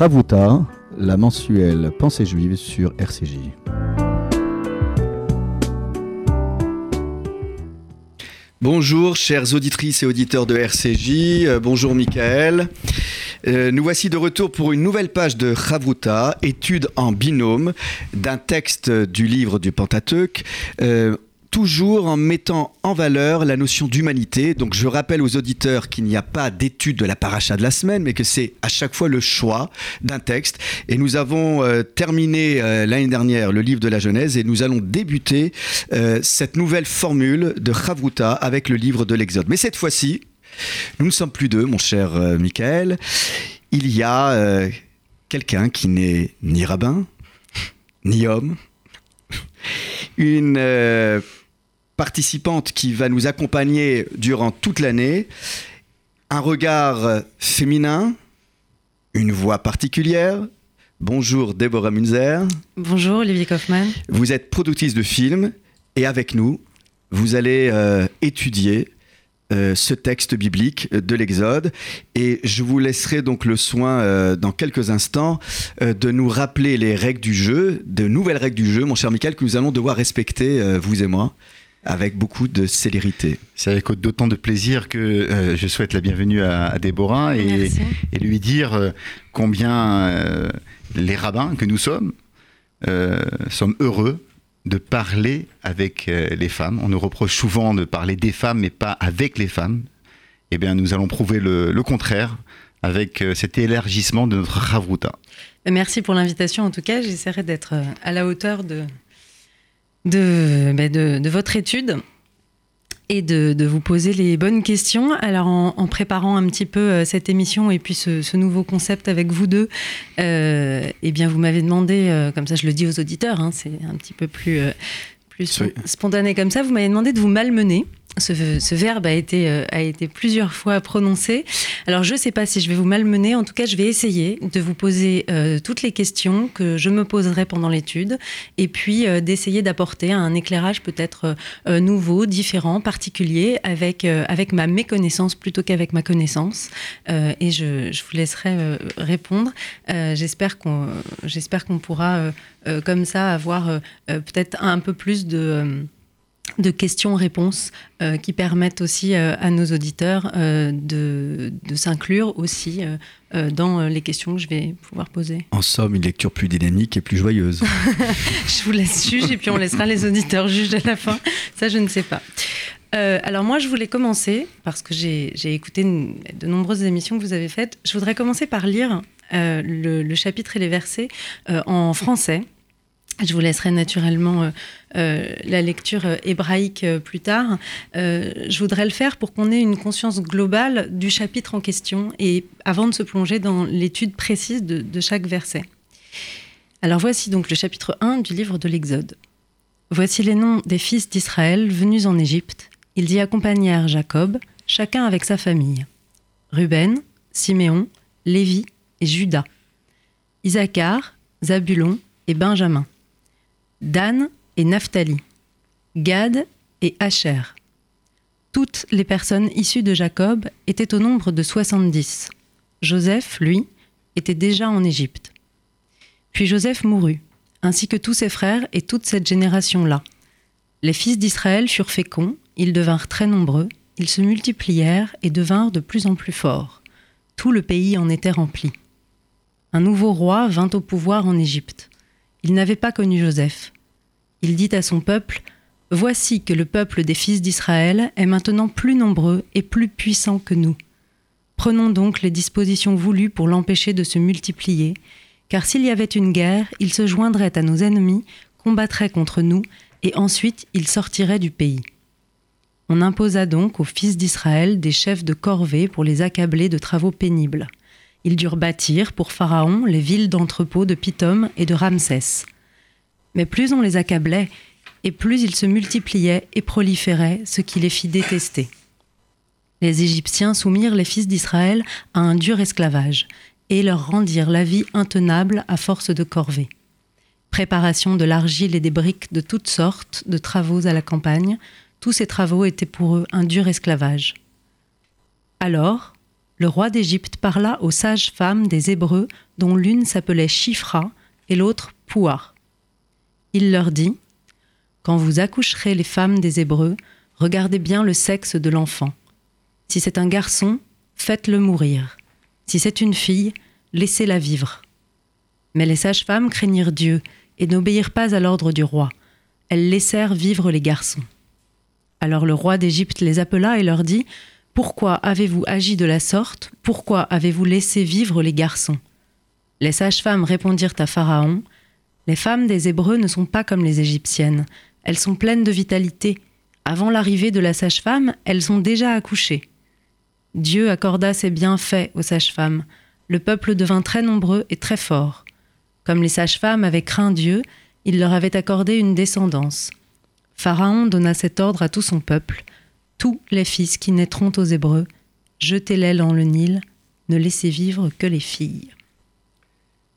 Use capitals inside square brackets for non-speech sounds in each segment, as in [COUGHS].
Chavuta, la mensuelle Pensée juive sur RCJ. Bonjour chères auditrices et auditeurs de RCJ, euh, bonjour Michael. Euh, nous voici de retour pour une nouvelle page de Chavuta, étude en binôme d'un texte du livre du Pentateuque. Euh, toujours en mettant en valeur la notion d'humanité. Donc je rappelle aux auditeurs qu'il n'y a pas d'étude de la paracha de la semaine, mais que c'est à chaque fois le choix d'un texte. Et nous avons euh, terminé euh, l'année dernière le livre de la Genèse et nous allons débuter euh, cette nouvelle formule de Chavruta avec le livre de l'Exode. Mais cette fois-ci, nous ne sommes plus deux, mon cher Michael. Il y a quelqu'un qui n'est ni rabbin, ni homme, une participante qui va nous accompagner durant toute l'année, un regard féminin, une voix particulière. Bonjour Déborah Munzer. Bonjour Olivier Kaufmann. Vous êtes productrice de films et avec nous, vous allez euh, étudier euh, ce texte biblique de l'Exode. Et je vous laisserai donc le soin euh, dans quelques instants de nous rappeler les règles du jeu, de nouvelles règles du jeu, mon cher Michael, que nous allons devoir respecter, vous et moi avec beaucoup de célérité. C'est avec d'autant de plaisir que euh, je souhaite la bienvenue à, Déborah et, lui dire euh, combien euh, les rabbins que nous sommes sommes heureux de parler avec les femmes. On nous reproche souvent de parler des femmes mais pas avec les femmes. Eh bien, nous allons prouver le, le contraire avec cet élargissement de notre Ravruta. Merci pour l'invitation. En tout cas, j'essaierai d'être à la hauteur de, de, ben de, votre étude et de, de, vous poser les bonnes questions. Alors, en, préparant un petit peu euh, cette émission et puis ce, nouveau concept avec vous deux, euh, eh bien, vous m'avez demandé, euh, comme ça je le dis aux auditeurs, hein, c'est un petit peu plus, plus spontané comme ça, vous m'avez demandé de vous malmener. Ce, verbe a été, euh, a été plusieurs fois prononcé. Alors je ne sais pas si je vais vous malmener, en tout cas je vais essayer de vous poser euh, toutes les questions que je me poserai pendant l'étude et puis euh, d'essayer d'apporter un éclairage peut-être nouveau, différent, particulier avec, avec ma méconnaissance plutôt qu'avec ma connaissance. et je, je, vous laisserai répondre. j'espère qu'on qu'on pourra comme ça avoir peut-être un peu plus de de questions-réponses euh, qui permettent aussi euh, à nos auditeurs euh, de, s'inclure aussi dans les questions que je vais pouvoir poser. En somme, une lecture plus dynamique et plus joyeuse. [LAUGHS] je vous laisse juger et puis on laissera les auditeurs juger à la fin. Ça, je ne sais pas. alors moi, je voulais commencer, parce que j'ai écouté de nombreuses émissions que vous avez faites, je voudrais commencer par lire le, le, chapitre et les versets en français. Je vous laisserai naturellement euh, euh, la lecture euh, hébraïque plus tard. je voudrais le faire pour qu'on ait une conscience globale du chapitre en question et avant de se plonger dans l'étude précise de, chaque verset. Alors voici donc le chapitre 1 du livre de l'Exode. Voici les noms des fils d'Israël venus en Égypte. Ils y accompagnèrent Jacob, chacun avec sa famille. Ruben, Siméon, Lévi et Judas. Isaacar, Zabulon et Benjamin. Dan et Naphtali, Gad et Asher. Toutes les personnes issues de Jacob étaient au nombre de 70. Joseph, lui, était déjà en Égypte. Puis Joseph mourut, ainsi que tous ses frères et toute cette génération-là. Les fils d'Israël furent féconds, ils devinrent très nombreux, ils se multiplièrent et devinrent de plus en plus forts. Tout le pays en était rempli. Un nouveau roi vint au pouvoir en Égypte. Il n'avait pas connu Joseph. Il dit à son peuple, Voici que le peuple des fils d'Israël est maintenant plus nombreux et plus puissant que nous. Prenons donc les dispositions voulues pour l'empêcher de se multiplier, car s'il y avait une guerre, il se joindrait à nos ennemis, combattrait contre nous, et ensuite il sortirait du pays. On imposa donc aux fils d'Israël des chefs de corvée pour les accabler de travaux pénibles. Ils durent bâtir pour Pharaon les villes d'entrepôts de Pithom et de Ramsès. Mais plus on les accablait, et plus ils se multipliaient et proliféraient, ce qui les fit détester. Les Égyptiens soumirent les fils d'Israël à un dur esclavage, et leur rendirent la vie intenable à force de corvées. Préparation de l'argile et des briques de toutes sortes de travaux à la campagne, tous ces travaux étaient pour eux un dur esclavage. Alors, le roi d'Égypte parla aux sages femmes des Hébreux, dont l'une s'appelait Chifra et l'autre Pouah. Il leur dit Quand vous accoucherez les femmes des Hébreux, regardez bien le sexe de l'enfant. Si c'est un garçon, faites-le mourir. Si c'est une fille, laissez-la vivre. Mais les sages-femmes craignirent Dieu et n'obéirent pas à l'ordre du roi. Elles laissèrent vivre les garçons. Alors le roi d'Égypte les appela et leur dit pourquoi avez-vous agi de la sorte? Pourquoi avez-vous laissé vivre les garçons? Les sages-femmes répondirent à Pharaon Les femmes des Hébreux ne sont pas comme les Égyptiennes. Elles sont pleines de vitalité. Avant l'arrivée de la sage-femme, elles ont déjà accouché. Dieu accorda ses bienfaits aux sages-femmes. Le peuple devint très nombreux et très fort. Comme les sages-femmes avaient craint Dieu, il leur avait accordé une descendance. Pharaon donna cet ordre à tout son peuple tous les fils qui naîtront aux Hébreux, jetez-les dans le Nil, ne laissez vivre que les filles.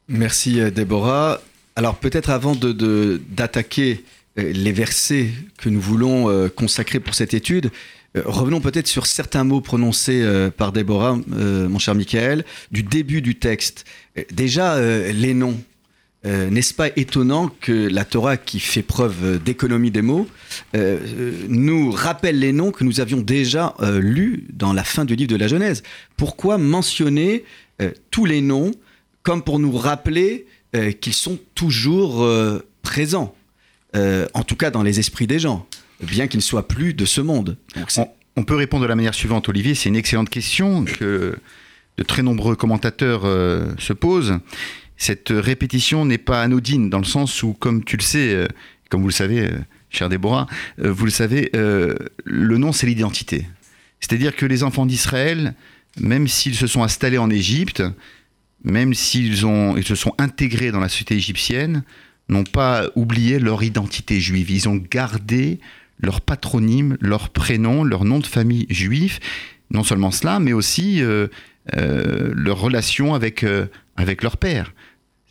Merci euh, Déborah. Alors peut-être avant d'attaquer euh, les versets que nous voulons euh, consacrer pour cette étude, revenons peut-être sur certains mots prononcés par Déborah, mon cher Michael, du début du texte. Déjà, les noms. Euh, n'est-ce pas étonnant que la Torah, qui fait preuve d'économie des mots, euh, nous rappelle les noms que nous avions déjà euh, lus dans la fin du livre de la Genèse? Pourquoi mentionner tous les noms comme pour nous rappeler qu'ils sont toujours présents, en tout cas dans les esprits des gens, bien qu'ils ne soient plus de ce monde? On, on, peut répondre de la manière suivante, Olivier, c'est une excellente question que de très nombreux commentateurs se posent cette répétition n'est pas anodine, dans le sens où, comme tu le sais, euh, comme vous le savez, euh, cher Déborah, euh, vous le savez, le nom, c'est l'identité. C'est-à-dire que les enfants d'Israël, même s'ils se sont installés en Égypte, même s'ils ils se sont intégrés dans la société égyptienne, n'ont pas oublié leur identité juive. Ils ont gardé leur patronyme, leur prénom, leur nom de famille juif. Non seulement cela, mais aussi leur relation avec, avec leur père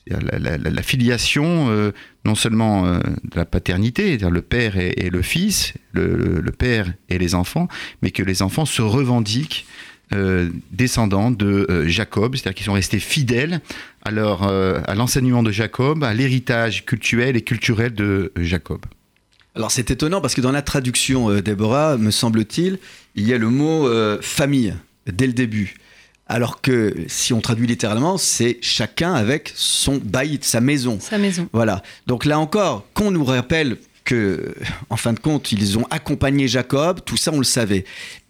la, filiation, euh, non seulement euh, de la paternité, le père et, le fils, le, père et les enfants, mais que les enfants se revendiquent euh, descendants de Jacob, c'est-à-dire qu'ils sont restés fidèles à, à l'enseignement de Jacob, à l'héritage culturel et culturel de Jacob. Alors c'est étonnant parce que dans la traduction, Déborah, me semble-t-il, il y a le mot famille dès le début. Alors que si on traduit littéralement, c'est chacun avec son baït, sa maison. Sa maison. Voilà. Donc là encore, qu'on nous rappelle que, en fin de compte, ils ont accompagné Jacob, tout ça on le savait.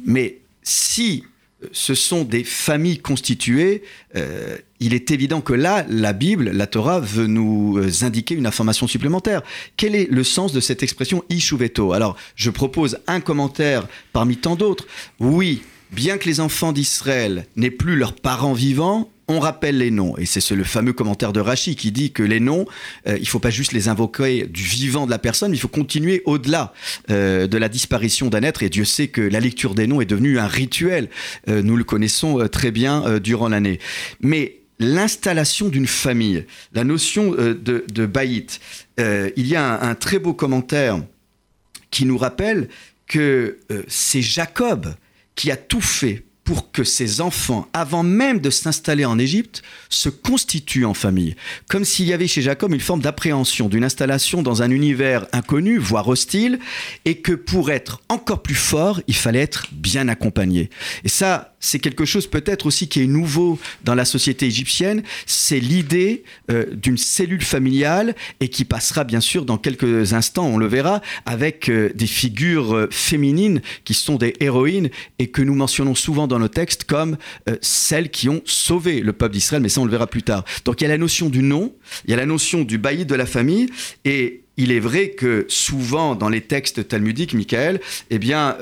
Mais si ce sont des familles constituées, euh, il est évident que là, la Bible, la Torah, veut nous euh, indiquer une information supplémentaire. Quel est le sens de cette expression Ishuveto Alors, je propose un commentaire parmi tant d'autres. Oui, bien que les enfants d'Israël n'aient plus leurs parents vivants, on rappelle les noms. Et c'est le fameux commentaire de Rachi qui dit que les noms, euh, il ne faut pas juste les invoquer du vivant de la personne, il faut continuer au-delà euh, de la disparition d'un être. Et Dieu sait que la lecture des noms est devenue un rituel. Euh, nous le connaissons très bien durant l'année. Mais l'installation d'une famille, la notion de baït, il y a un, très beau commentaire qui nous rappelle que c'est Jacob qui a tout fait pour que ses enfants, avant même de s'installer en Égypte, se constituent en famille. Comme s'il y avait chez Jacob une forme d'appréhension d'une installation dans un univers inconnu, voire hostile, et que pour être encore plus fort, il fallait être bien accompagné. Et ça, c'est quelque chose peut-être aussi qui est nouveau dans la société égyptienne, c'est l'idée euh, d'une cellule familiale et qui passera bien sûr dans quelques instants, on le verra, avec euh, des figures euh, féminines qui sont des héroïnes et que nous mentionnons souvent dans nos textes comme celles qui ont sauvé le peuple d'Israël, mais ça on le verra plus tard. Donc il y a la notion du nom, il y a la notion du bailli de la famille et il est vrai que souvent dans les textes talmudiques, Michael, eh bien,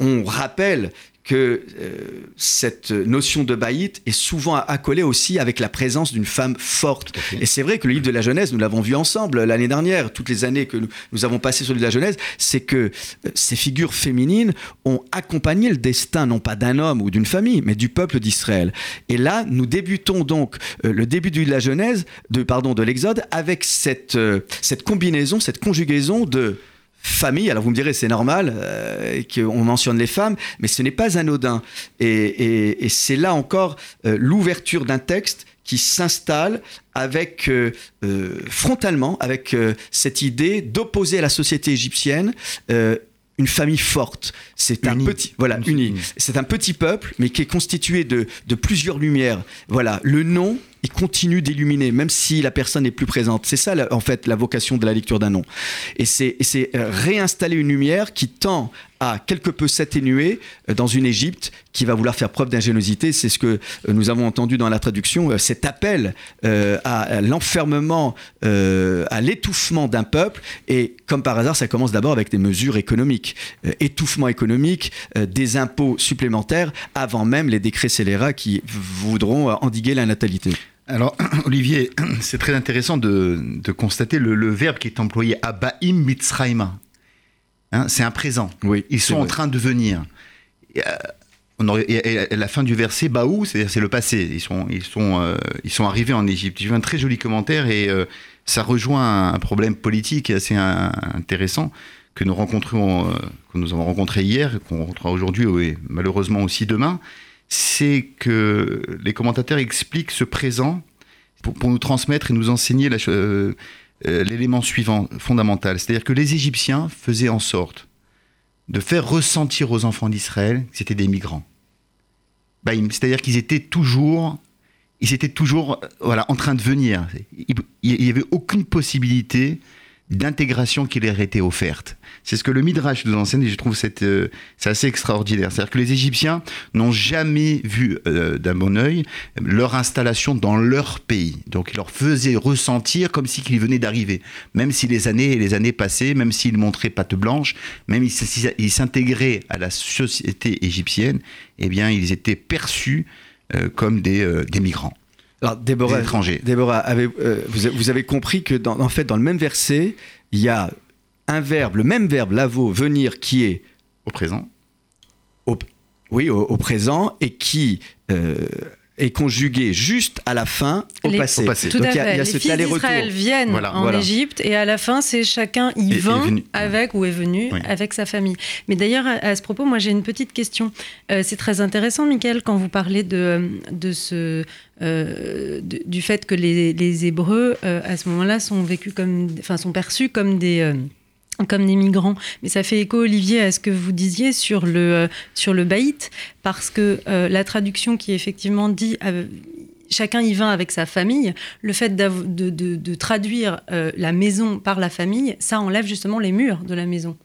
on rappelle que euh, cette notion de baït est souvent accolée aussi avec la présence d'une femme forte. Et c'est vrai que le livre de la Genèse, nous l'avons vu ensemble l'année dernière, toutes les années que nous, avons passé sur le livre de la Genèse, c'est que euh, ces figures féminines ont accompagné le destin non pas d'un homme ou d'une famille, mais du peuple d'Israël. Et là, nous débutons donc euh, le début de la Genèse, de, pardon, de l'Exode, avec cette, cette combinaison, cette conjugaison de famille. Alors vous me direz, c'est normal euh, qu'on mentionne les femmes, mais ce n'est pas anodin. Et, c'est là encore euh, l'ouverture d'un texte qui s'installe avec frontalement avec cette idée d'opposer à la société égyptienne une famille forte. C'est un petit, voilà, uni. C'est un petit peuple, mais qui est constitué de, de plusieurs lumières. Voilà, le nom il continue d'illuminer, même si la personne n'est plus présente. C'est ça, en fait, la vocation de la lecture d'un nom. Et c'est euh, réinstaller une lumière qui tend à quelque peu s'atténuer euh, dans une Égypte qui va vouloir faire preuve d'ingéniosité. C'est ce que euh, nous avons entendu dans la traduction, cet appel à l'enfermement, à l'étouffement d'un peuple. Et comme par hasard, ça commence d'abord avec des mesures économiques. étouffement économique, des impôts supplémentaires, avant même les décrets scélérats qui voudront endiguer la natalité. Alors, [CLEARS THROAT] Olivier, [CLEARS THROAT] c'est très intéressant de, constater le, verbe qui est employé, Abaim Mitzraima. Hein, c'est un présent. Oui, Ils sont en train de venir. Et, euh, la fin du verset, Baou, c'est le passé. Ils sont, ils, sont, euh, ils sont arrivés en Égypte. J'ai vu un très joli commentaire et euh, ça rejoint un, problème politique assez intéressant que nous rencontrons, que nous avons rencontré hier, qu'on rencontrera aujourd'hui et malheureusement aussi demain c'est que les commentateurs expliquent ce présent pour, nous transmettre et nous enseigner euh, euh, l'élément suivant, fondamental. C'est-à-dire que les Égyptiens faisaient en sorte de faire ressentir aux enfants d'Israël que c'était des migrants. Bah, c'est-à-dire qu'ils étaient toujours, ils étaient toujours voilà, en train de venir. Il n'y avait aucune possibilité d'intégration qui leur était offerte. C'est ce que le Midrash nous enseigne et je trouve c'est euh, assez extraordinaire. C'est-à-dire que les Égyptiens n'ont jamais vu euh, d'un bon oeil leur installation dans leur pays. Donc ils leur faisaient ressentir comme si qu'ils venaient d'arriver. Même si les années et les années passaient, même s'ils montraient patte blanche, même s'ils s'intégraient à la société égyptienne, eh bien ils étaient perçus euh, comme des, des migrants. Alors, Déborah, Déborah euh, vous, avez compris que dans, en fait, dans le même verset, il y a un verbe, le même verbe, lavo, venir, qui est au présent. oui, au, présent, et qui euh, est conjugué juste à la fin au passé. Tout à fait. les fils d'Israël viennent en Égypte et à la fin, c'est chacun y va avec ou est venu avec sa famille. Mais d'ailleurs, à, ce propos, moi j'ai une petite question. Euh, c'est très intéressant, Michael, quand vous parlez de, de ce, euh, du fait que les, les Hébreux, euh, à ce moment-là, sont vécus comme, enfin, sont perçus comme des comme des migrants. Mais ça fait écho, Olivier, à ce que vous disiez sur le, euh, sur le baït, parce que euh, la traduction qui effectivement dit euh, chacun y va avec sa famille, le fait de, de, de, traduire la maison par la famille, ça enlève justement les murs de la maison.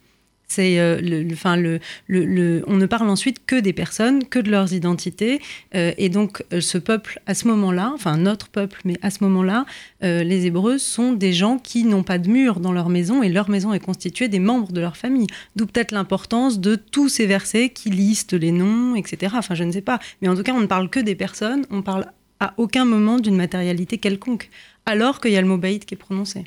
Euh, on ne parle ensuite que des personnes, que de leurs identités. Euh, et donc, euh, ce peuple, à ce moment-là, enfin notre peuple, mais à ce moment-là, les Hébreux sont des gens qui n'ont pas de mur dans leur maison et leur maison est constituée des membres de leur famille. D'où peut-être l'importance de tous ces versets qui listent les noms, etc. Enfin, je ne sais pas. Mais en tout cas, on ne parle que des personnes, on parle à aucun moment d'une matérialité quelconque, alors qu'il y a le mot qui est prononcé.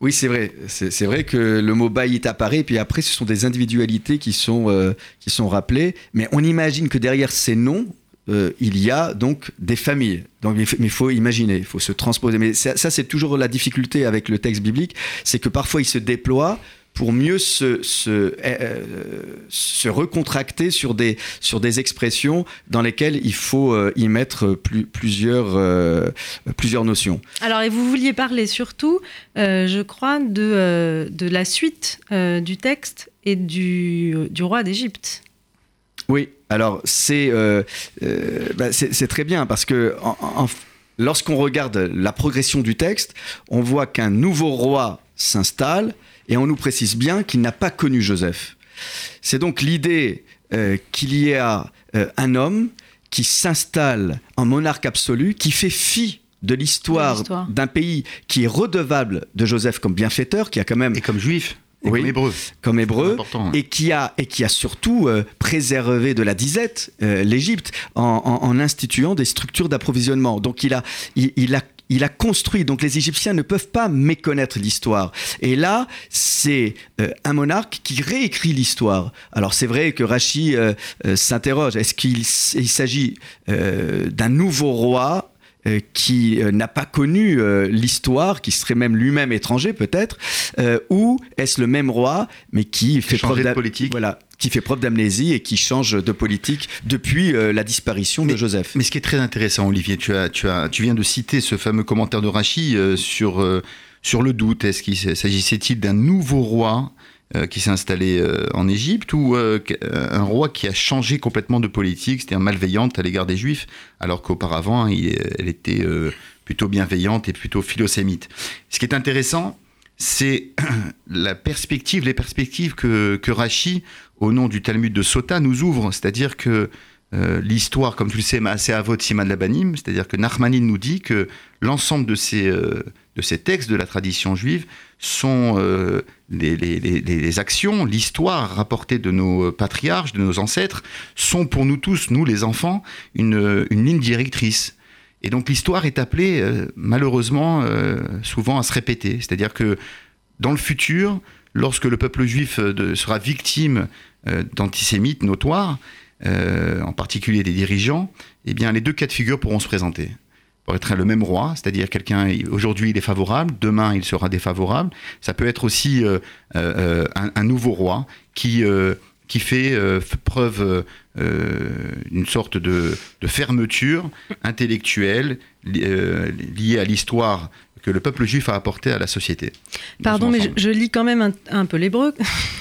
Oui, c'est vrai. C'est vrai que le mot baït apparaît, puis après, ce sont des individualités qui sont, euh, qui sont rappelées. Mais on imagine que derrière ces noms, euh, il y a donc des familles. Donc, mais il faut imaginer, il faut se transposer. Mais ça, ça c'est toujours la difficulté avec le texte biblique, c'est que parfois il se déploie pour mieux se, se, euh, se, recontracter sur des, sur des expressions dans lesquelles il faut euh, y mettre plus, plusieurs, euh, plusieurs notions. Alors, et vous vouliez parler surtout, je crois, de, de la suite du texte et du, du roi d'Égypte. Oui, alors c'est bah, c'est très bien parce que lorsqu'on regarde la progression du texte, on voit qu'un nouveau roi s'installe et on nous précise bien qu'il n'a pas connu Joseph. C'est donc l'idée euh, qu'il y a euh, un homme qui s'installe en monarque absolu, qui fait fi de l'histoire d'un pays qui est redevable de Joseph comme bienfaiteur, qui a quand même... Et comme juif. Et comme hébreu. Comme hébreu. Hein. Et, qui a, et qui a surtout euh, préservé de la disette l'Égypte en, instituant des structures d'approvisionnement. Donc il a, il, a, il a construit. Donc les Égyptiens ne peuvent pas méconnaître l'histoire. Et là, c'est euh, un monarque qui réécrit l'histoire. Alors c'est vrai que Rachi euh, euh, s'interroge. Est-ce qu'il s'agit d'un nouveau roi qui n'a pas connu l'histoire, qui serait même lui-même étranger peut-être, ou est-ce le même roi, mais qui fait preuve de politique Voilà, qui fait preuve d'amnésie et qui change de politique depuis la disparition de Joseph. Mais ce qui est très intéressant, Olivier, tu, as, tu, as, tu viens de citer ce fameux commentaire de Rachi sur, sur le doute. Est-ce qu'il s'agissait-il d'un nouveau roi euh, qui s'est installé euh, en Égypte ou euh, un roi qui a changé complètement de politique, c'est-à-dire malveillante à l'égard des Juifs, alors qu'auparavant elle était plutôt bienveillante et plutôt philosémite? Ce qui est intéressant, c'est [CLEARS THROAT] la perspective, les perspectives que, que Rachi, au nom du Talmud de Sota, nous ouvre, c'est-à-dire que l'histoire, comme tu le sais, à votre Siman Labanim, c'est-à-dire que Nachmanin nous dit que l'ensemble de ces, de ces textes de la tradition juive sont euh, les, actions, l'histoire rapportée de nos patriarches, de nos ancêtres, sont pour nous tous, nous les enfants, une, ligne directrice. Et donc l'histoire est appelée, euh, malheureusement, euh, souvent à se répéter. C'est-à-dire que dans le futur, lorsque le peuple juif sera victime d'antisémites notoires, en particulier des dirigeants, eh bien les deux cas de figure pourront se présenter être le même roi, c'est-à-dire quelqu'un, aujourd'hui il est favorable, demain il sera défavorable. Ça peut être aussi euh, euh, un, nouveau roi qui, euh, qui fait preuve d'une sorte de, fermeture intellectuelle liée à l'histoire que le peuple juif a apporté à la société. Pardon, mais je, lis quand même un, peu l'hébreu.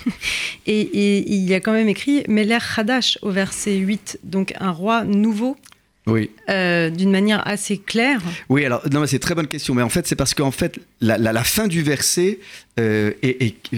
[LAUGHS] et, il y a quand même écrit Meler Hadash au verset 8, donc un roi nouveau oui. Euh, d'une manière assez claire Oui, alors non, c'est une très bonne question, mais en fait c'est parce qu'en fait la, fin du verset euh,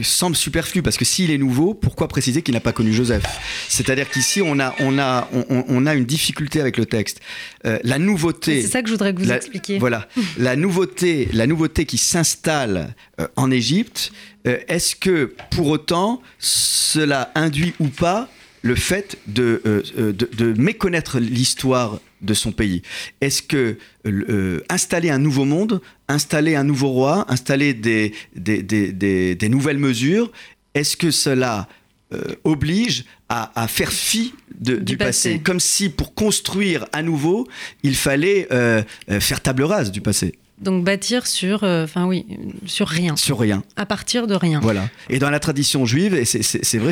semble superflue parce que s'il est nouveau, pourquoi préciser qu'il n'a pas connu Joseph? C'est-à-dire qu'ici on a on a on, a une difficulté avec le texte. Euh, la nouveauté. C'est ça que je voudrais que vous expliquiez. Voilà, [LAUGHS] la nouveauté, la nouveauté qui s'installe en Égypte. Est-ce que pour autant cela induit ou pas le fait de, de, de méconnaître l'histoire de son pays. Est-ce que euh, installer un nouveau monde, installer un nouveau roi, installer des, des, nouvelles mesures, est-ce que cela euh, oblige à, faire fi du, passé. Comme si pour construire à nouveau, il fallait euh, faire table rase du passé. Donc bâtir sur, euh, enfin oui, sur rien. Sur rien. À partir de rien. Voilà. Et dans la tradition juive, et c'est vrai,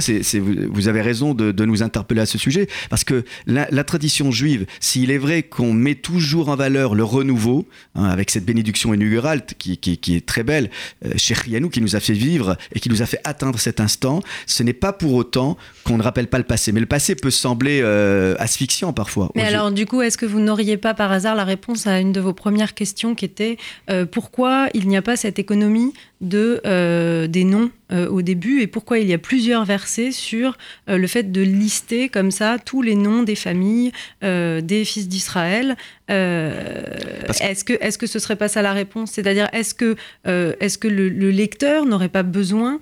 vous avez raison de, nous interpeller à ce sujet, parce que la, tradition juive, s'il est vrai qu'on met toujours en valeur le renouveau, hein, avec cette bénédiction inaugurale qui, qui, est très belle, euh, chez Rianou, qui nous a fait vivre et qui nous a fait atteindre cet instant, ce n'est pas pour autant qu'on ne rappelle pas le passé. Mais le passé peut sembler euh, asphyxiant parfois. Mais alors, du coup, est-ce que vous n'auriez pas par hasard la réponse à une de vos premières questions qui était euh, pourquoi il n'y a pas cette économie de, euh, des noms euh, au début et pourquoi il y a plusieurs versets sur le fait de lister comme ça tous les noms des familles des fils d'Israël. Est-ce que, est -ce que ce serait pas ça la réponse? C'est-à-dire, est-ce que, est -ce que le, le lecteur n'aurait pas besoin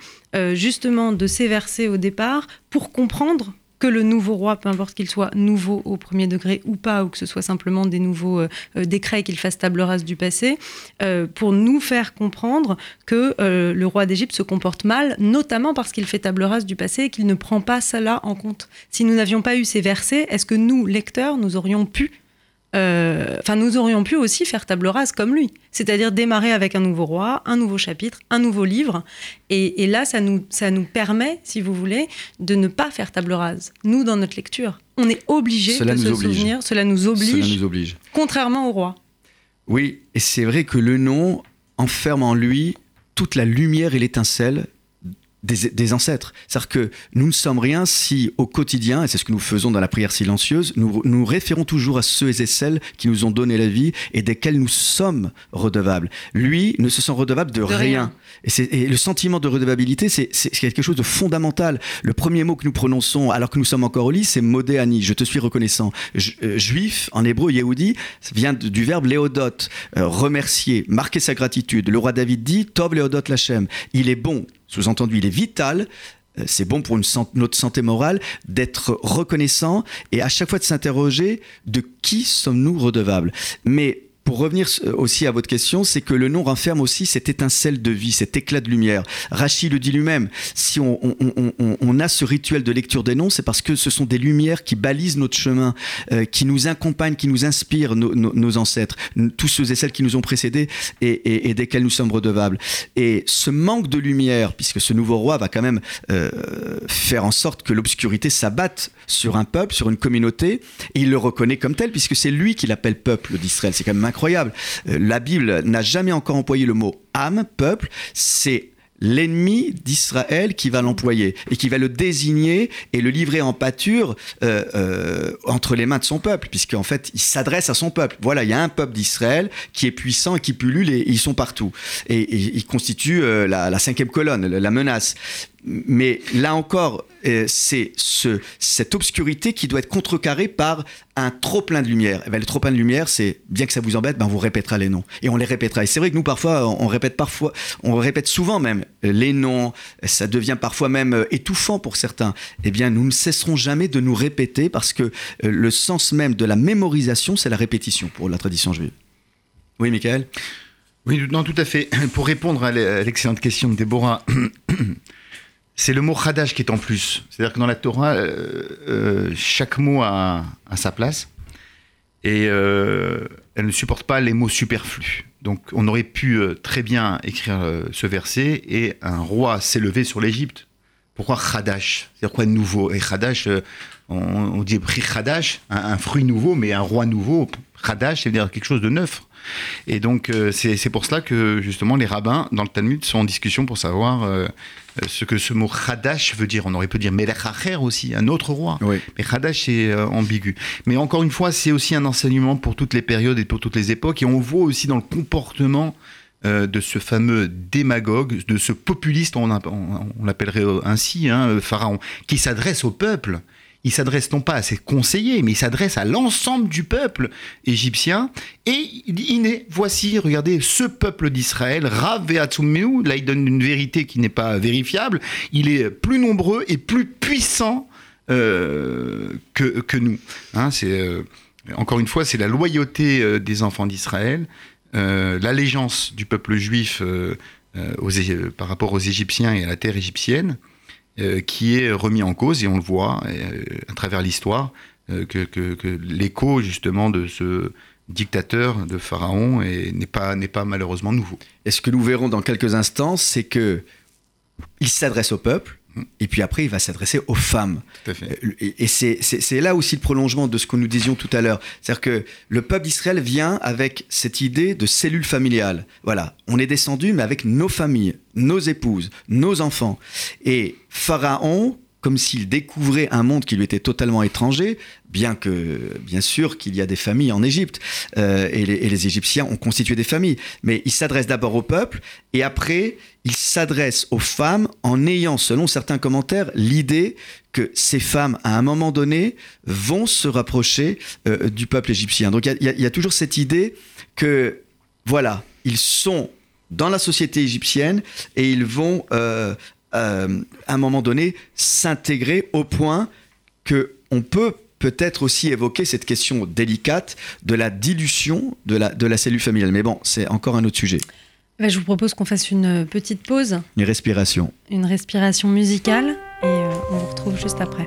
justement de ces versets au départ pour comprendre que le nouveau roi, peu importe qu'il soit nouveau au premier degré ou pas, ou que ce soit simplement des nouveaux euh, euh, décrets qu'il fasse table rase du passé, euh, pour nous faire comprendre que le roi d'Égypte se comporte mal, notamment parce qu'il fait table rase du passé et qu'il ne prend pas cela en compte. Si nous n'avions pas eu ces versets, est-ce que nous, lecteurs, nous aurions pu enfin, nous aurions pu aussi faire table rase comme lui, c'est-à-dire démarrer avec un nouveau roi, un nouveau chapitre, un nouveau livre, et, là, ça nous, ça nous permet, si vous voulez, de ne pas faire table rase. Nous, dans notre lecture, on est obligé de se souvenir, cela nous oblige, cela nous oblige, contrairement au roi. Oui, et c'est vrai que le nom enferme en lui toute la lumière et l'étincelle des, ancêtres. C'est-à-dire que nous ne sommes rien si au quotidien, et c'est ce que nous faisons dans la prière silencieuse, nous nous référons toujours à ceux et celles qui nous ont donné la vie et desquels nous sommes redevables. Lui ne se sent redevable de, rien. Et, le sentiment de redevabilité, c'est quelque chose de fondamental. Le premier mot que nous prononçons alors que nous sommes encore au lit, c'est modéani, je te suis reconnaissant. Euh, juif, en hébreu, Yehudi, vient du verbe léodot, euh, remercier, marquer sa gratitude. Le roi David dit, Tov léodot lachem, il est bon, sous-entendu, il est vital, euh, c'est bon pour une notre santé morale d'être reconnaissant et à chaque fois de s'interroger de qui sommes-nous redevables. Mais pour revenir aussi à votre question, c'est que le nom renferme aussi cette étincelle de vie, cet éclat de lumière. Rachid le dit lui-même, si on, a ce rituel de lecture des noms, c'est parce que ce sont des lumières qui balisent notre chemin, euh, qui nous accompagnent, qui nous inspirent nos, ancêtres, tous ceux et celles qui nous ont précédés et, desquels nous sommes redevables. Et ce manque de lumière, puisque ce nouveau roi va quand même euh, faire en sorte que l'obscurité s'abatte sur un peuple, sur une communauté, et il le reconnaît comme tel, puisque c'est lui qui l'appelle peuple d'Israël. C'est quand même incroyable. Euh, la Bible n'a jamais encore employé le mot âme, peuple, c'est l'ennemi d'Israël qui va l'employer et qui va le désigner et le livrer en pâture euh, euh, entre les mains de son peuple, puisqu'en fait, il s'adresse à son peuple. Voilà, il y a un peuple d'Israël qui est puissant et qui pullule et, ils sont partout. Et, il constitue la, cinquième colonne, la menace mais là encore, euh, c'est ce, cette obscurité qui doit être contrecarrée par un trop plein de lumière. Et eh ben, le trop plein de lumière, c'est bien que ça vous embête, ben, on vous répétera les noms et on les répétera. Et c'est vrai que nous parfois, on répète parfois, on répète souvent même les noms. Ça devient parfois même euh, étouffant pour certains. Eh bien, nous ne cesserons jamais de nous répéter parce que euh, le sens même de la mémorisation, c'est la répétition pour la tradition juive. Oui, Michael? Oui, non, tout à fait. [COUGHS] Pour répondre à l'excellente question de Déborah. C'est le mot Khadash qui est en plus. C'est-à-dire que dans la Torah, euh, euh, chaque mot a, sa place et euh, elle ne supporte pas les mots superflus. Donc on aurait pu très bien écrire ce verset et un roi s'est levé sur l'Égypte. Pourquoi Khadash C'est-à-dire quoi nouveau? Et Khadash, on, dit Khadash, un, un, fruit nouveau, mais un roi nouveau. Khadash, c'est-à-dire quelque chose de neuf. Et donc, euh, c'est pour cela que, justement, les rabbins, dans le Talmud, sont en discussion pour savoir euh, ce que ce mot Hadash veut dire. On aurait pu dire Melech aussi, un autre roi. Mais Hadash est euh, ambigu. Mais encore une fois, c'est aussi un enseignement pour toutes les périodes et pour toutes les époques. Et on voit aussi dans le comportement de ce fameux démagogue, de ce populiste, on, on, l'appellerait ainsi, hein, Pharaon, qui s'adresse au peuple il s'adresse non pas à ses conseillers, mais il s'adresse à l'ensemble du peuple égyptien. Et il dit, voici, regardez, ce peuple d'Israël, Rav là il donne une vérité qui n'est pas vérifiable, il est plus nombreux et plus puissant euh, que, nous. Hein, c'est, euh, encore une fois, c'est la loyauté euh, des enfants d'Israël, l'allégeance du peuple juif par rapport aux Égyptiens et à la terre égyptienne. Euh, qui est remis en cause, et on le voit euh, à travers l'histoire, euh, que, l'écho justement de ce dictateur de Pharaon n'est pas, pas malheureusement nouveau. Et ce que nous verrons dans quelques instants, c'est que il s'adresse au peuple, et puis après, il va s'adresser aux femmes. Et c'est là aussi le prolongement de ce que nous disions tout à l'heure. C'est-à-dire que le peuple d'Israël vient avec cette idée de cellule familiale. Voilà, on est descendu, mais avec nos familles, nos épouses, nos enfants. Et Pharaon, comme s'il découvrait un monde qui lui était totalement étranger, bien que, bien sûr, qu'il y a des familles en Égypte, euh, et, les, Égyptiens ont constitué des familles, mais il s'adresse d'abord au peuple, et après, il s'adresse aux femmes en ayant, selon certains commentaires, l'idée que ces femmes, à un moment donné, vont se rapprocher euh, du peuple égyptien. Donc il y, a toujours cette idée que, voilà, ils sont dans la société égyptienne et ils vont euh, euh, à un moment donné, s'intégrer au point que on peut peut-être aussi évoquer cette question délicate de la dilution de la, de la cellule familiale. Mais bon, c'est encore un autre sujet. Bah, je vous propose qu'on fasse une petite pause. Une respiration. Une respiration musicale et euh, on vous retrouve juste après.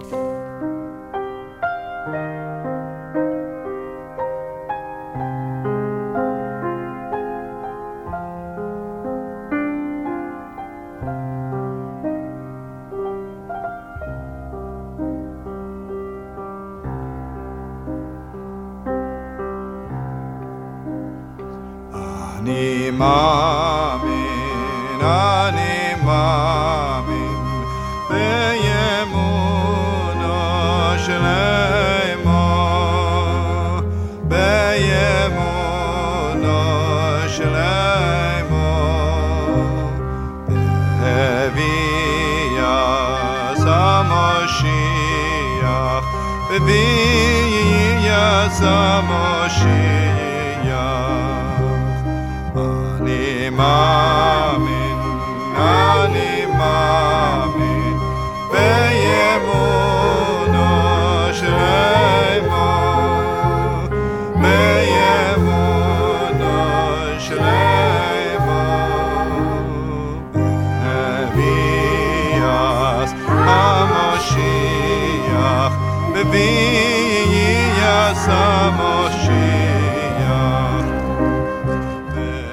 אמונו של אימו, הביא יס המושיח, הביא יס המושיח,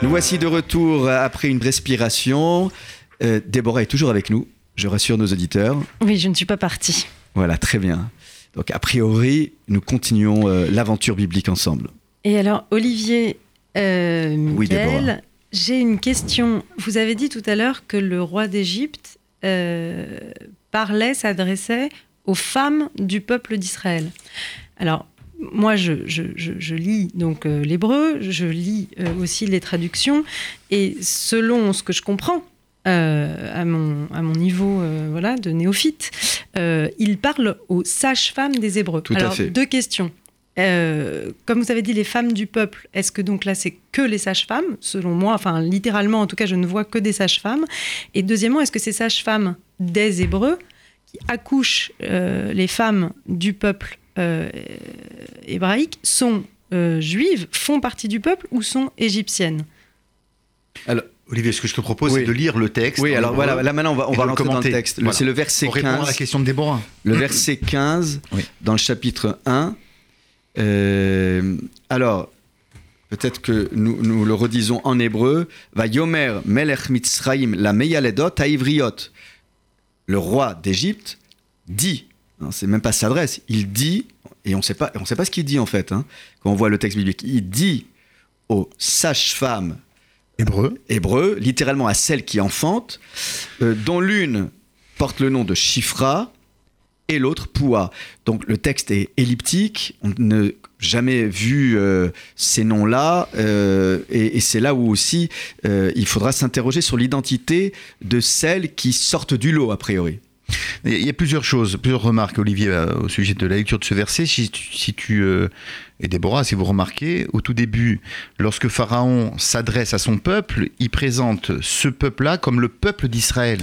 Nous voici de retour après une respiration. Euh, Déborah est toujours avec nous, je rassure nos auditeurs. Oui, je ne suis pas partie. Voilà, très bien. Donc, a priori, nous continuons euh, l'aventure biblique ensemble. Et alors, Olivier, euh, j'ai une question. Vous avez dit tout à l'heure que le roi d'Égypte euh, parlait, s'adressait aux femmes du peuple d'Israël. Alors, moi, je, lis donc euh, l'hébreu, je lis euh, aussi les traductions, et selon ce que je comprends euh, à, mon, à mon niveau voilà, de néophyte, il parle aux sages-femmes des Hébreux. Alors, deux questions. comme vous avez dit, les femmes du peuple, est-ce que donc là c'est que les sages-femmes Selon moi, enfin littéralement en tout cas, je ne vois que des sages-femmes. Et deuxièmement, est-ce que ces sages-femmes des Hébreux qui accouchent les femmes du peuple euh, hébraïques sont euh, juives, font partie du peuple ou sont égyptiennes Alors, Olivier, ce que je te propose, c'est de lire le texte. Oui, alors voilà, là maintenant on va, on va rentrer dans le texte. C'est le verset 15. à la question de Déborah. Le verset 15, [CLEARS THROAT] dans le chapitre 1. Euh, alors, peut-être que nous, nous, le redisons en hébreu. Va Yomer Melech Mitzraim la Meyaledot Aivriot. Le roi d'Égypte dit c'est même pas s'adresse. Il dit, et on sait pas, on sait pas ce qu'il dit en fait, hein, quand on voit le texte biblique. Il dit aux sages-femmes hébreux, hébreux, littéralement à celles qui enfantent, euh, dont l'une porte le nom de Chifra et l'autre Poua. Donc le texte est elliptique, on n'a jamais vu euh, ces noms-là, euh, et, et c'est là où aussi il faudra s'interroger sur l'identité de celles qui sortent du lot, a priori. Il y a plusieurs choses, plusieurs remarques, Olivier, euh, au sujet de la lecture de ce verset. Si tu, euh, et Déborah, si vous remarquez, au tout début, lorsque Pharaon s'adresse à son peuple, il présente ce peuple-là comme le peuple d'Israël.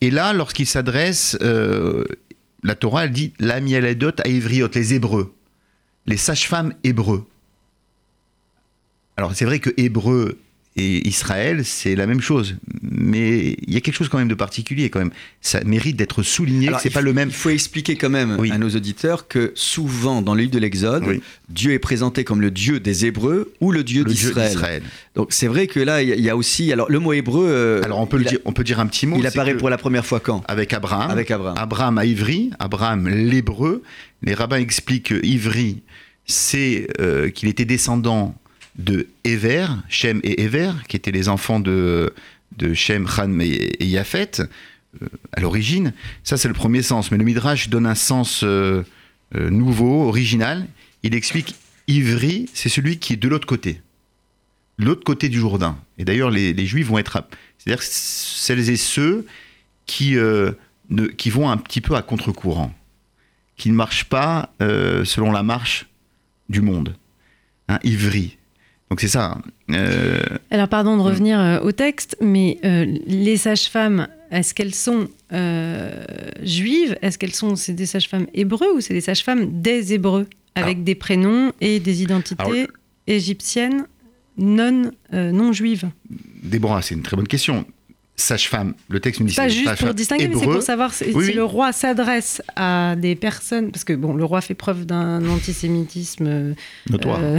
Et là, lorsqu'il s'adresse, euh, la Torah, elle dit la mieledot à Ivriot, les Hébreux, les sages-femmes hébreux. Alors c'est vrai que hébreu et Israël, c'est la même chose. Mais il y a quelque chose quand même de particulier quand même. Ça mérite d'être souligné c'est pas le même. Il faut expliquer quand même à nos auditeurs que souvent dans le livre de l'Exode, Dieu est présenté comme le Dieu des Hébreux ou le Dieu d'Israël. Donc c'est vrai que là, il y, a aussi. Alors le mot hébreu. Euh, alors on peut, le dire, on peut dire un petit mot. Il apparaît pour la première fois quand? Avec Abraham. Avec Abraham. Abraham à Ivry, Abraham l'hébreu. Les rabbins expliquent que Ivry, c'est euh, qu'il était descendant de Ever, Shem et Ever, qui étaient les enfants de, Shem, Ham et, Yafet, euh, à l'origine. Ça, c'est le premier sens. Mais le Midrash donne un sens euh, euh, nouveau, original. Il explique Ivri, c'est celui qui est de l'autre côté. L'autre côté du Jourdain. Et d'ailleurs, les, Juifs vont être. C'est-à-dire celles et ceux qui, qui vont un petit peu à contre-courant, qui ne marchent pas selon la marche du monde. Hein, Ivri. Donc c'est ça. Hein. Euh, Alors pardon de revenir euh, au texte, mais euh, les sages-femmes, est-ce qu'elles sont juives? Est-ce qu'elles sont c'est des sages-femmes hébreux ou c'est des sages-femmes des hébreux? Avec des prénoms et des identités égyptiennes non non juives Déborah, c'est une très bonne question sage-femme. Le texte nous dit Pas juste pour distinguer, mais c'est pour savoir si, le roi s'adresse à des personnes, parce que bon, le roi fait preuve d'un antisémitisme euh, notoire. [LAUGHS]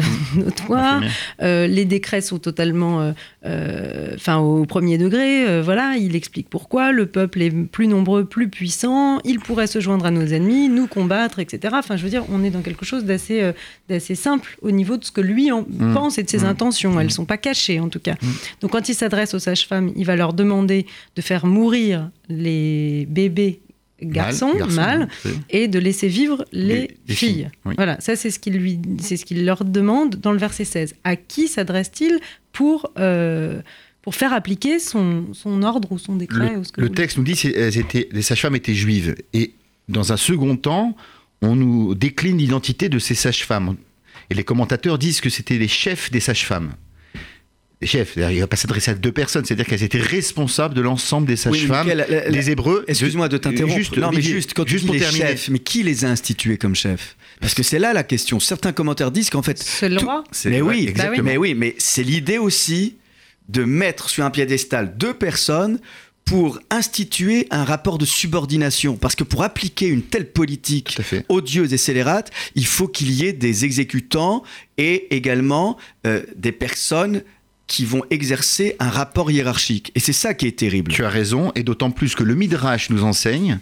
Euh, euh, les décrets sont totalement, enfin, au premier degré. voilà, il explique pourquoi le peuple est plus nombreux, plus puissant. Il pourrait se joindre à nos ennemis, nous combattre, etc. Enfin, je veux dire, on est dans quelque chose d'assez, d'assez simple au niveau de ce que lui en mmh. pense et de ses mmh. intentions. Elles mmh. sont pas cachées, en tout cas. Donc, quand il s'adresse aux sages-femmes, il va leur demander de faire mourir les bébés garçons, mâles, et de laisser vivre les, filles. Voilà, ça c'est ce qu'il lui, c'est ce qu'il leur demande dans le verset 16. À qui s'adresse-t-il pour euh, pour faire appliquer son, son, ordre ou son décret Le, texte nous dit que les sages-femmes étaient juives. Et dans un second temps, on nous décline l'identité de ces sages-femmes. Et les commentateurs disent que c'était les chefs des sages-femmes chefs. Il ne va pas s'adresser à deux personnes, c'est-à-dire qu'elles étaient responsables de l'ensemble des sages-femmes, des Hébreux. Excuse-moi de t'interrompre. Juste, non, mais juste, quand juste pour terminer. mais qui les a institués comme chefs? Parce que c'est là la question. Certains commentaires disent qu'en fait. C'est le roi. Mais, oui, mais oui, mais c'est l'idée aussi de mettre sur un piédestal deux personnes pour instituer un rapport de subordination. Parce que pour appliquer une telle politique odieuse et scélérate, il faut qu'il y ait des exécutants et également euh, des personnes qui vont exercer un rapport hiérarchique. Et c'est ça qui est terrible. Tu as raison, et d'autant plus que le Midrash nous enseigne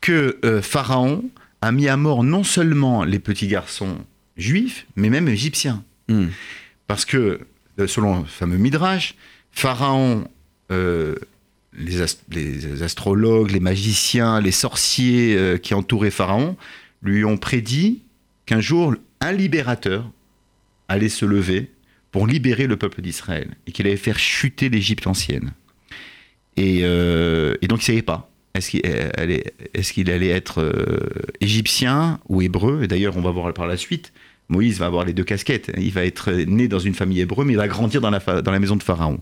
que euh, Pharaon a mis à mort non seulement les petits garçons juifs, mais même égyptiens. Hmm. Parce que, euh, selon le fameux Midrash, Pharaon les, astrologues, les magiciens, les sorciers euh, qui entouraient Pharaon lui ont prédit qu'un jour, un libérateur allait se lever pour libérer le peuple d'Israël et qu'il allait faire chuter l'Égypte ancienne. Et, euh, donc il ne savait pas. Est-ce qu'il est allait être euh, égyptien ou hébreu? Et d'ailleurs, on va voir par la suite. Moïse va avoir les deux casquettes. Il va être né dans une famille hébreu, mais il va grandir dans la, dans la maison de Pharaon.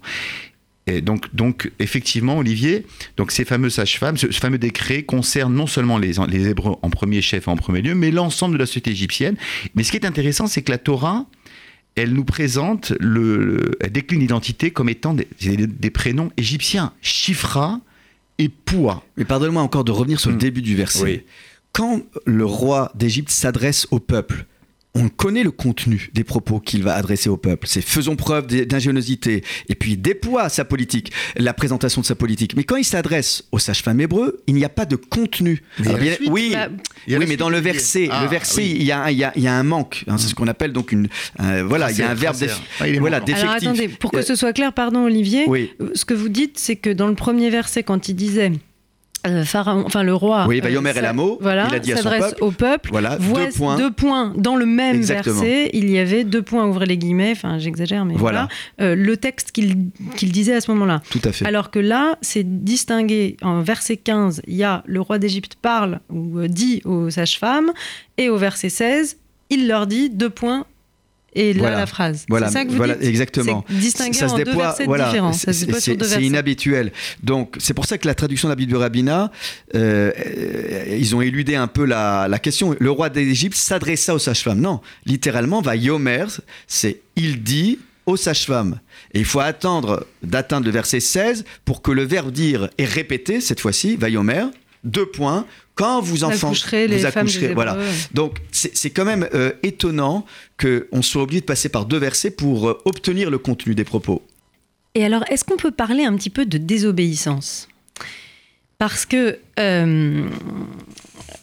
Et donc, donc, effectivement, Olivier, donc ces fameuses sages-femmes, ce, fameux décret concerne non seulement les, les Hébreux en premier chef, en premier lieu, mais l'ensemble de la société égyptienne. Mais ce qui est intéressant, c'est que la Torah, elle nous présente, le, elle décline l'identité comme étant des, des, prénoms égyptiens, Chifra et Poua. Mais pardonne-moi encore de revenir sur le hmm. début du verset. Quand le roi d'Égypte s'adresse au peuple, on connaît le contenu des propos qu'il va adresser au peuple. C'est faisons preuve d'ingéniosité et puis déploie sa politique, la présentation de sa politique. Mais quand il s'adresse aux sages-femmes hébreux, il n'y a pas de contenu. oui, bah, oui, mais dans le verset, le ah, verset, il, y a, il, y a, un manque. Hein, c'est ce qu'on appelle donc une, voilà, il y a un verbe ah, voilà, défectif. Alors attendez, pour que ce soit clair, pardon Olivier, ce que vous dites, c'est que dans le premier verset, quand il disait euh, pharaon, enfin le roi. Oui, Yomer et Lamo, voilà, il a dit à son peuple, au peuple. Voilà, deux points. deux points. Dans le même verset, il y avait deux points, ouvrez les guillemets, enfin j'exagère, mais voilà, euh, le texte qu'il disait à ce moment-là. Tout à fait. Alors que là, c'est distingué. En verset 15, il y a le roi d'Égypte parle ou euh, dit aux sages-femmes, et au verset 16, il leur dit deux points, et là la phrase. Voilà, ça que vous voilà dites exactement. Distinguer ça en se déploie, deux voilà. C'est inhabituel. Donc c'est pour ça que la traduction de la Bible du Rabbinat, euh, ils ont éludé un peu la, la question. Le roi d'Égypte s'adressa aux sages-femmes. Non, littéralement, va Yomer, c'est il dit aux sages-femmes. Et il faut attendre d'atteindre le verset 16 pour que le verbe dire est répété, cette fois-ci, va Yomer, deux points, quand vous enfanterez, vous accoucherez. Voilà. Donc c'est quand même euh, étonnant qu'on soit obligé de passer par deux versets pour euh, obtenir le contenu des propos. Et alors, est-ce qu'on peut parler un petit peu de désobéissance? Parce que euh,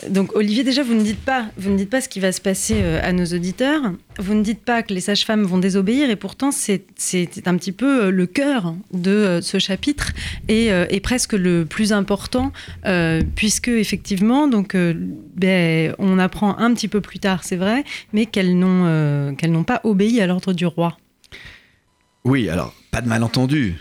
donc Olivier, déjà, vous ne dites pas, vous ne dites pas ce qui va se passer euh, à nos auditeurs. Vous ne dites pas que les sages-femmes vont désobéir, et pourtant c'est un petit peu euh, le cœur de euh, ce chapitre et, presque le plus important, puisque effectivement, donc, ben, on apprend un petit peu plus tard, c'est vrai, mais qu'elles n'ont qu'elles n'ont pas obéi à l'ordre du roi. Oui, alors pas de malentendu.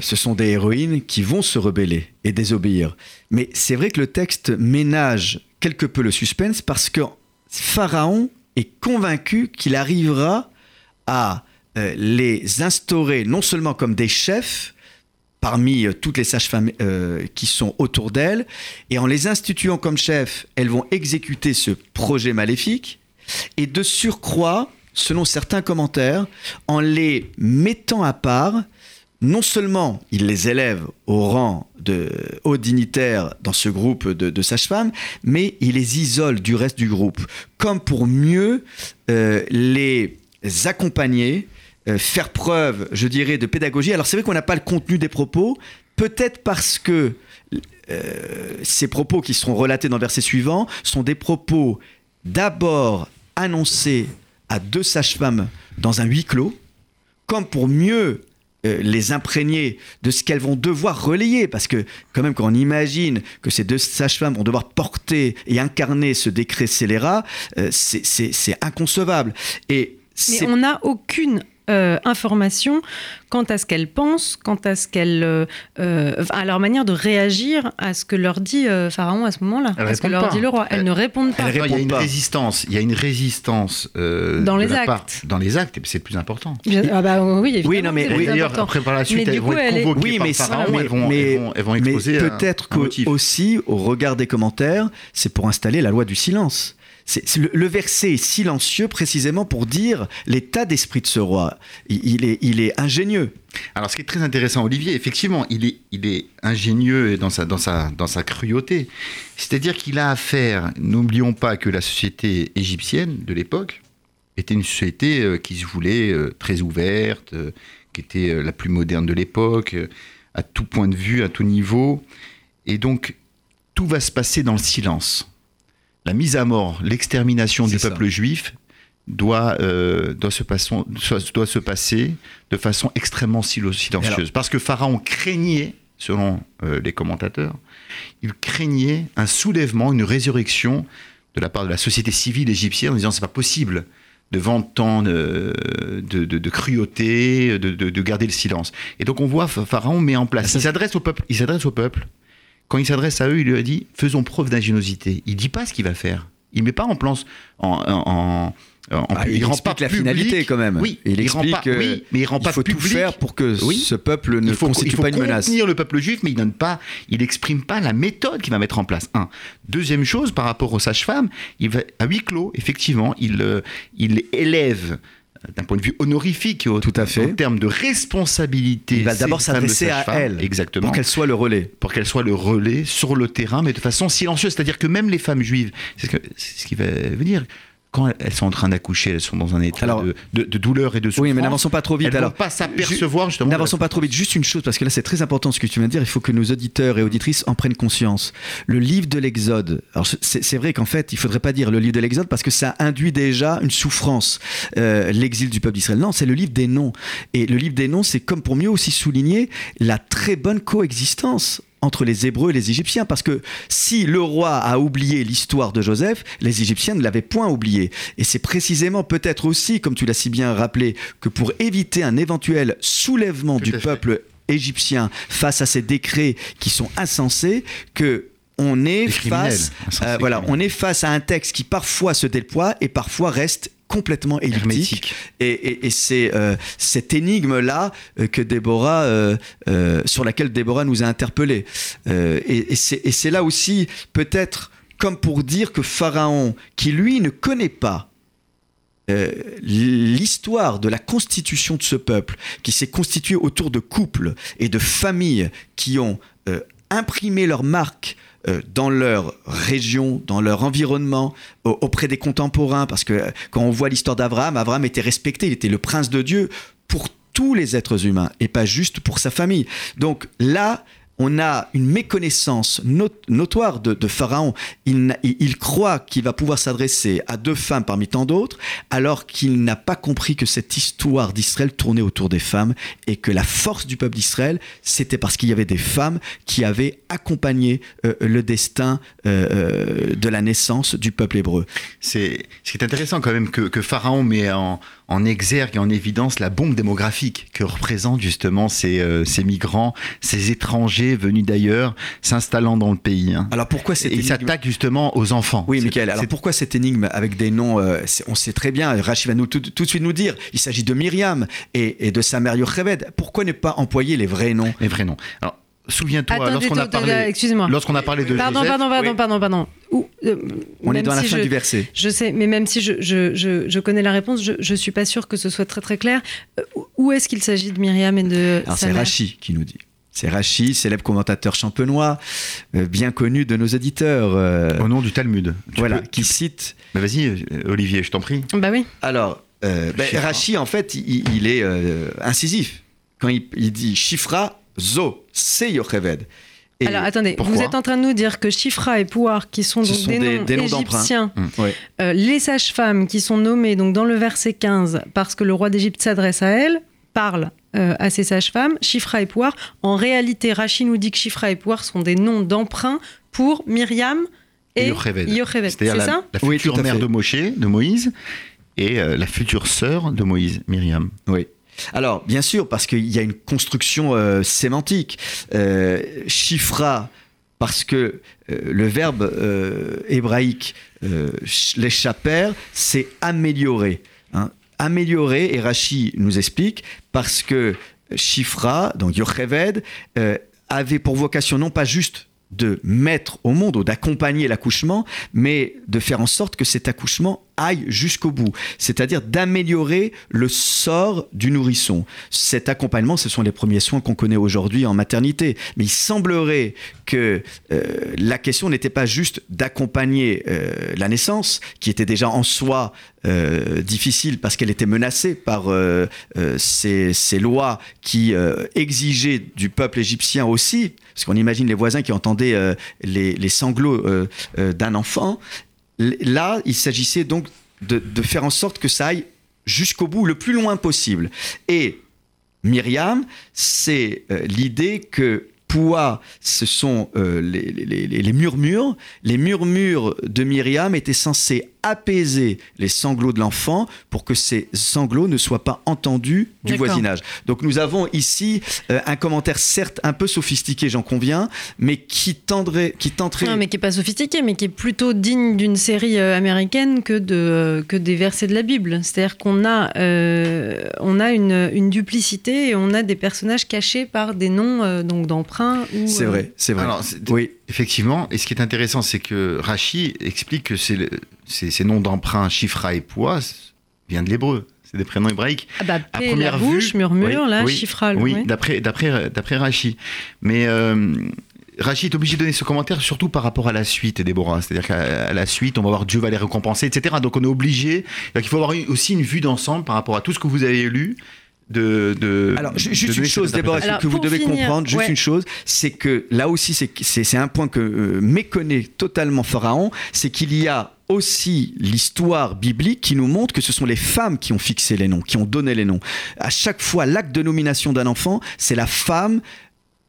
Ce sont des héroïnes qui vont se rebeller et désobéir. Mais c'est vrai que le texte ménage quelque peu le suspense parce que Pharaon est convaincu qu'il arrivera à euh, les instaurer non seulement comme des chefs parmi euh, toutes les sages-femmes euh, qui sont autour d'elle, et en les instituant comme chefs, elles vont exécuter ce projet maléfique, et de surcroît, selon certains commentaires, en les mettant à part, non seulement il les élève au rang de hauts dignitaires dans ce groupe de, sages-femmes, mais il les isole du reste du groupe, comme pour mieux euh, les accompagner, euh, faire preuve, je dirais, de pédagogie. Alors c'est vrai qu'on n'a pas le contenu des propos, peut-être parce que euh, ces propos qui seront relatés dans le verset suivant sont des propos d'abord annoncés à deux sages-femmes dans un huis clos, comme pour mieux euh, les imprégner de ce qu'elles vont devoir relayer, parce que quand même quand on imagine que ces deux sages-femmes vont devoir porter et incarner ce décret scélérat, euh, c'est inconcevable. Et Mais on n'a aucune euh, information quant à ce qu'elles pensent, quant à ce qu'elles, euh, euh, à leur manière de réagir à ce que leur dit Pharaon à ce moment-là, à ce que leur dit le roi. Elles ne répondent pas. il y a une résistance, il y a une résistance dans les actes. dans les actes, c'est le plus important. Ah bah oui, évidemment. Oui, non, mais oui, d'ailleurs après par la suite, elles vont être convoquées oui, mais par Pharaon, elles vont, mais, elles vont, exposer peut-être aussi, au regard des commentaires, c'est pour installer la loi du silence le, verset est silencieux précisément pour dire l'état d'esprit de ce roi. Il, est, ingénieux. Alors, ce qui est très intéressant, Olivier, effectivement, il est, ingénieux dans sa, dans sa, dans sa cruauté. C'est-à-dire qu'il a affaire, n'oublions pas que la société égyptienne de l'époque était une société euh, qui se voulait euh, très ouverte, euh, qui était la plus moderne de l'époque, à tout point de vue, à tout niveau. Et donc, tout va se passer dans le silence la mise à mort, l'extermination du peuple juif doit, euh, doit, se doit se passer de façon extrêmement silencieuse. Parce que Pharaon craignait, selon euh, les commentateurs, il craignait un soulèvement, une résurrection de la part de la société civile égyptienne en disant c'est pas possible devant tant de, de, cruauté, de, garder le silence. Et donc on voit Pharaon met en place. Il s'adresse au peuple. Il s'adresse au peuple quand il s'adresse à eux, il lui a dit faisons preuve d'ingéniosité. Il dit pas ce qu'il va faire. Il met pas en plan en, bah, il, rend pas la finalité quand même. Oui, il, explique pas, oui, mais il rend pas faut tout faire pour que ce peuple ne faut, constitue pas une menace. Il le peuple juif, mais il donne pas, il exprime pas la méthode qu'il va mettre en place. Un. Deuxième chose, par rapport aux sages-femmes, il va à huis clos, effectivement, il, euh, il élève d'un point de vue honorifique, au, tout à fait, en termes de responsabilité. Il va d'abord s'adresser à elle, exactement, pour qu'elle soit le relais, pour qu'elle soit le relais sur le terrain, mais de façon silencieuse. C'est-à-dire que même les femmes juives, c'est ce, ce qui va venir quand elles sont en train d'accoucher, elles sont dans un état de, douleur et de souffrance. Oui, mais n'avançons pas trop vite. Elles ne vont pas s'apercevoir justement. N'avançons pas trop vite. Juste une chose, parce que là c'est très important ce que tu viens de dire. Il faut que nos auditeurs et auditrices en prennent conscience. Le livre de l'Exode. Alors c'est vrai qu'en fait, il faudrait pas dire le livre de l'Exode parce que ça induit déjà une souffrance, euh, l'exil du peuple d'Israël. Non, c'est le livre des noms. Et le livre des noms, c'est comme pour mieux aussi souligner la très bonne coexistence entre les Hébreux et les Égyptiens, parce que si le roi a oublié l'histoire de Joseph, les Égyptiens ne l'avaient point oublié. Et c'est précisément peut-être aussi, comme tu l'as si bien rappelé, que pour éviter un éventuel soulèvement du peuple égyptien face à ces décrets qui sont insensés, que on est face, euh, voilà, on est face à un texte qui parfois se déploie et parfois reste complètement elliptique. Et, c'est euh, cette énigme-là euh, que Déborah, euh, sur laquelle Déborah nous a interpellés. et c'est là aussi peut-être comme pour dire que Pharaon, qui lui ne connaît pas l'histoire de la constitution de ce peuple, qui s'est constitué autour de couples et de familles qui ont imprimé leur marque dans leur région, dans leur environnement, auprès des contemporains, parce que euh, quand on voit l'histoire d'Abraham, Abraham était respecté, il était le prince de Dieu pour tous les êtres humains et pas juste pour sa famille. Donc là, on a une méconnaissance notoire de, Pharaon. Il, croit qu'il va pouvoir s'adresser à deux femmes parmi tant d'autres, alors qu'il n'a pas compris que cette histoire d'Israël tournait autour des femmes et que la force du peuple d'Israël, c'était parce qu'il y avait des femmes qui avaient accompagné euh, le destin euh, euh, de la naissance du peuple hébreu. C'est ce qui est intéressant quand même que, que Pharaon met en, exergue et en évidence la bombe démographique que représentent justement ces migrants, ces étrangers venus d'ailleurs, s'installant dans le pays. Hein. Alors pourquoi cette Et ils s'attaquent justement aux enfants. Oui, Michael. Alors pourquoi cette énigme avec des noms euh, On sait très bien, Rachid va nous tout, de suite nous dire, il s'agit de Myriam et, de sa mère Yocheved. Pourquoi ne pas employer les vrais noms? Les vrais noms. Alors, Souviens-toi, lorsqu'on a parlé, lorsqu'on a parlé de pardon, Joseph, pardon, pardon, pardon, pardon, euh, on est dans la fin du verset. Je sais, mais même si je, je, je, connais la réponse, je, ne suis pas sûr que ce soit très très clair. Euh, où est-ce qu'il s'agit de Myriam et de Alors c'est Rachi qui nous dit. C'est Rachi, célèbre commentateur champenois, euh, bien connu de nos éditeurs. Au nom du Talmud. voilà, qui cite. Bah, vas-y, Olivier, je t'en prie. Bah oui. Alors, ben, Rachi, en fait, il, est incisif. Quand il, il dit Shifra Zo, c'est Yocheved. Alors attendez, vous êtes en train de nous dire que Chifra et Pouar, qui sont, donc des, noms égyptiens, mmh. euh, les sages-femmes qui sont nommées donc dans le verset 15 parce que le roi d'Égypte s'adresse à elles, parlent euh, à ces sages-femmes, Chifra et Pouar. En réalité, Rachid nous dit que Chifra et Pouar sont des noms d'emprunt pour Myriam et Yocheved. C'est la, ça la future mère de Moshe, de Moïse, et euh, la future sœur de Moïse, Myriam. Oui. Alors, bien sûr, parce qu'il y a une construction euh, sémantique. Euh, chifra, parce que euh, le verbe hébraïque, les chaper, c'est améliorer. Hein. Améliorer, et Rachi nous explique, parce que Chifra, donc Yocheved, avait pour vocation non pas juste de mettre au monde ou d'accompagner l'accouchement, mais de faire en sorte que cet accouchement aille jusqu'au bout, c'est-à-dire d'améliorer le sort du nourrisson. Cet accompagnement, ce sont les premiers soins qu'on connaît aujourd'hui en maternité, mais il semblerait que euh, la question n'était pas juste d'accompagner euh, la naissance, qui était déjà en soi euh, difficile parce qu'elle était menacée par ces, lois qui exigeaient du peuple égyptien aussi, parce qu'on imagine les voisins qui entendaient les, sanglots d'un enfant, Là, il s'agissait donc de, faire en sorte que ça aille jusqu'au bout, le plus loin possible. Et Myriam, c'est euh, l'idée que Poua, ce sont euh, les, murmures. Les murmures de Myriam étaient censés apaiser les sanglots de l'enfant pour que ces sanglots ne soient pas entendus du voisinage. Donc nous avons ici euh, un commentaire certes un peu sophistiqué, j'en conviens, mais qui tendrait, qui tenterait. Non, mais qui est pas sophistiqué, mais qui est plutôt digne d'une série euh, américaine que de euh, que des versets de la Bible. C'est-à-dire qu'on a on a une, une, duplicité et on a des personnages cachés par des noms donc d'emprunts. C'est vrai, c'est vrai. oui. Effectivement, et ce qui est intéressant, c'est que Rachi explique que c'est ces, noms d'emprunt, Chifra et Pois, viennent de l'hébreu. C'est des prénoms hébraïques. Ah bah, à première la bouche, murmure, là, oui, Chifra. Oui, oui. d'après, d'après, d'après Rachi. Mais euh, Rachi est obligé de donner ce commentaire surtout par rapport à la suite, Déborah. C'est-à-dire qu'à la suite, on va voir Dieu va les récompenser, etc. Donc on est obligé. Donc il faut avoir aussi une vue d'ensemble par rapport à tout ce que vous avez lu de, Alors, juste une chose, d'abord, que vous devez comprendre, juste une chose, c'est que là aussi, c'est un point que euh, méconnaît totalement Pharaon, c'est qu'il y a aussi l'histoire biblique qui nous montre que ce sont les femmes qui ont fixé les noms, qui ont donné les noms. À chaque fois, l'acte de nomination d'un enfant, c'est la femme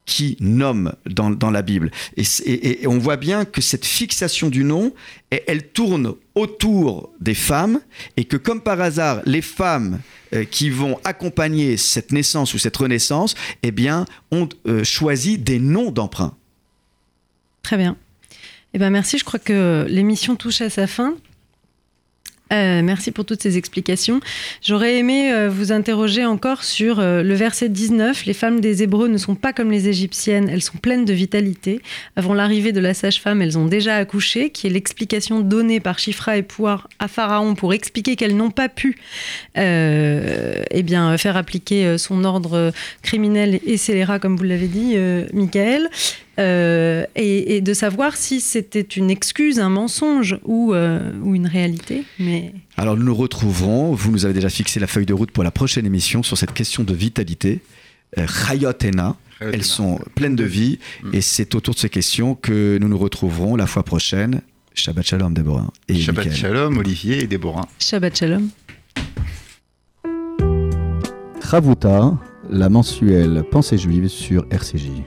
qui nomme dans, la Bible. Et, on voit bien que cette fixation du nom, elle tourne autour des femmes, et que comme par hasard, les femmes euh, qui vont accompagner cette naissance ou cette renaissance, eh bien, ont euh, choisi des noms d'emprunt. Très bien. Eh ben merci, je crois que l'émission touche à sa fin. Euh, merci pour toutes ces explications. J'aurais aimé euh, vous interroger encore sur euh, le verset 19. Les femmes des Hébreux ne sont pas comme les Égyptiennes, elles sont pleines de vitalité. Avant l'arrivée de la sage-femme, elles ont déjà accouché, qui est l'explication donnée par Chifra et Pouar à Pharaon pour expliquer qu'elles n'ont pas pu eh bien, faire appliquer son ordre criminel et scélérat, comme vous l'avez dit, Michael. Euh, et, de savoir si c'était une excuse, un mensonge ou, euh, ou une réalité. Mais... Alors nous nous retrouverons, vous nous avez déjà fixé la feuille de route pour la prochaine émission sur cette question de vitalité. Euh, Chayotena, elles sont pleines de vie mm. et c'est autour de ces questions que nous nous retrouverons la fois prochaine. Shabbat Shalom Déborah. Et Shabbat Shalom Olivier et Déborah. Shabbat Shalom. Chavuta, la mensuelle Pensée juive sur RCJ.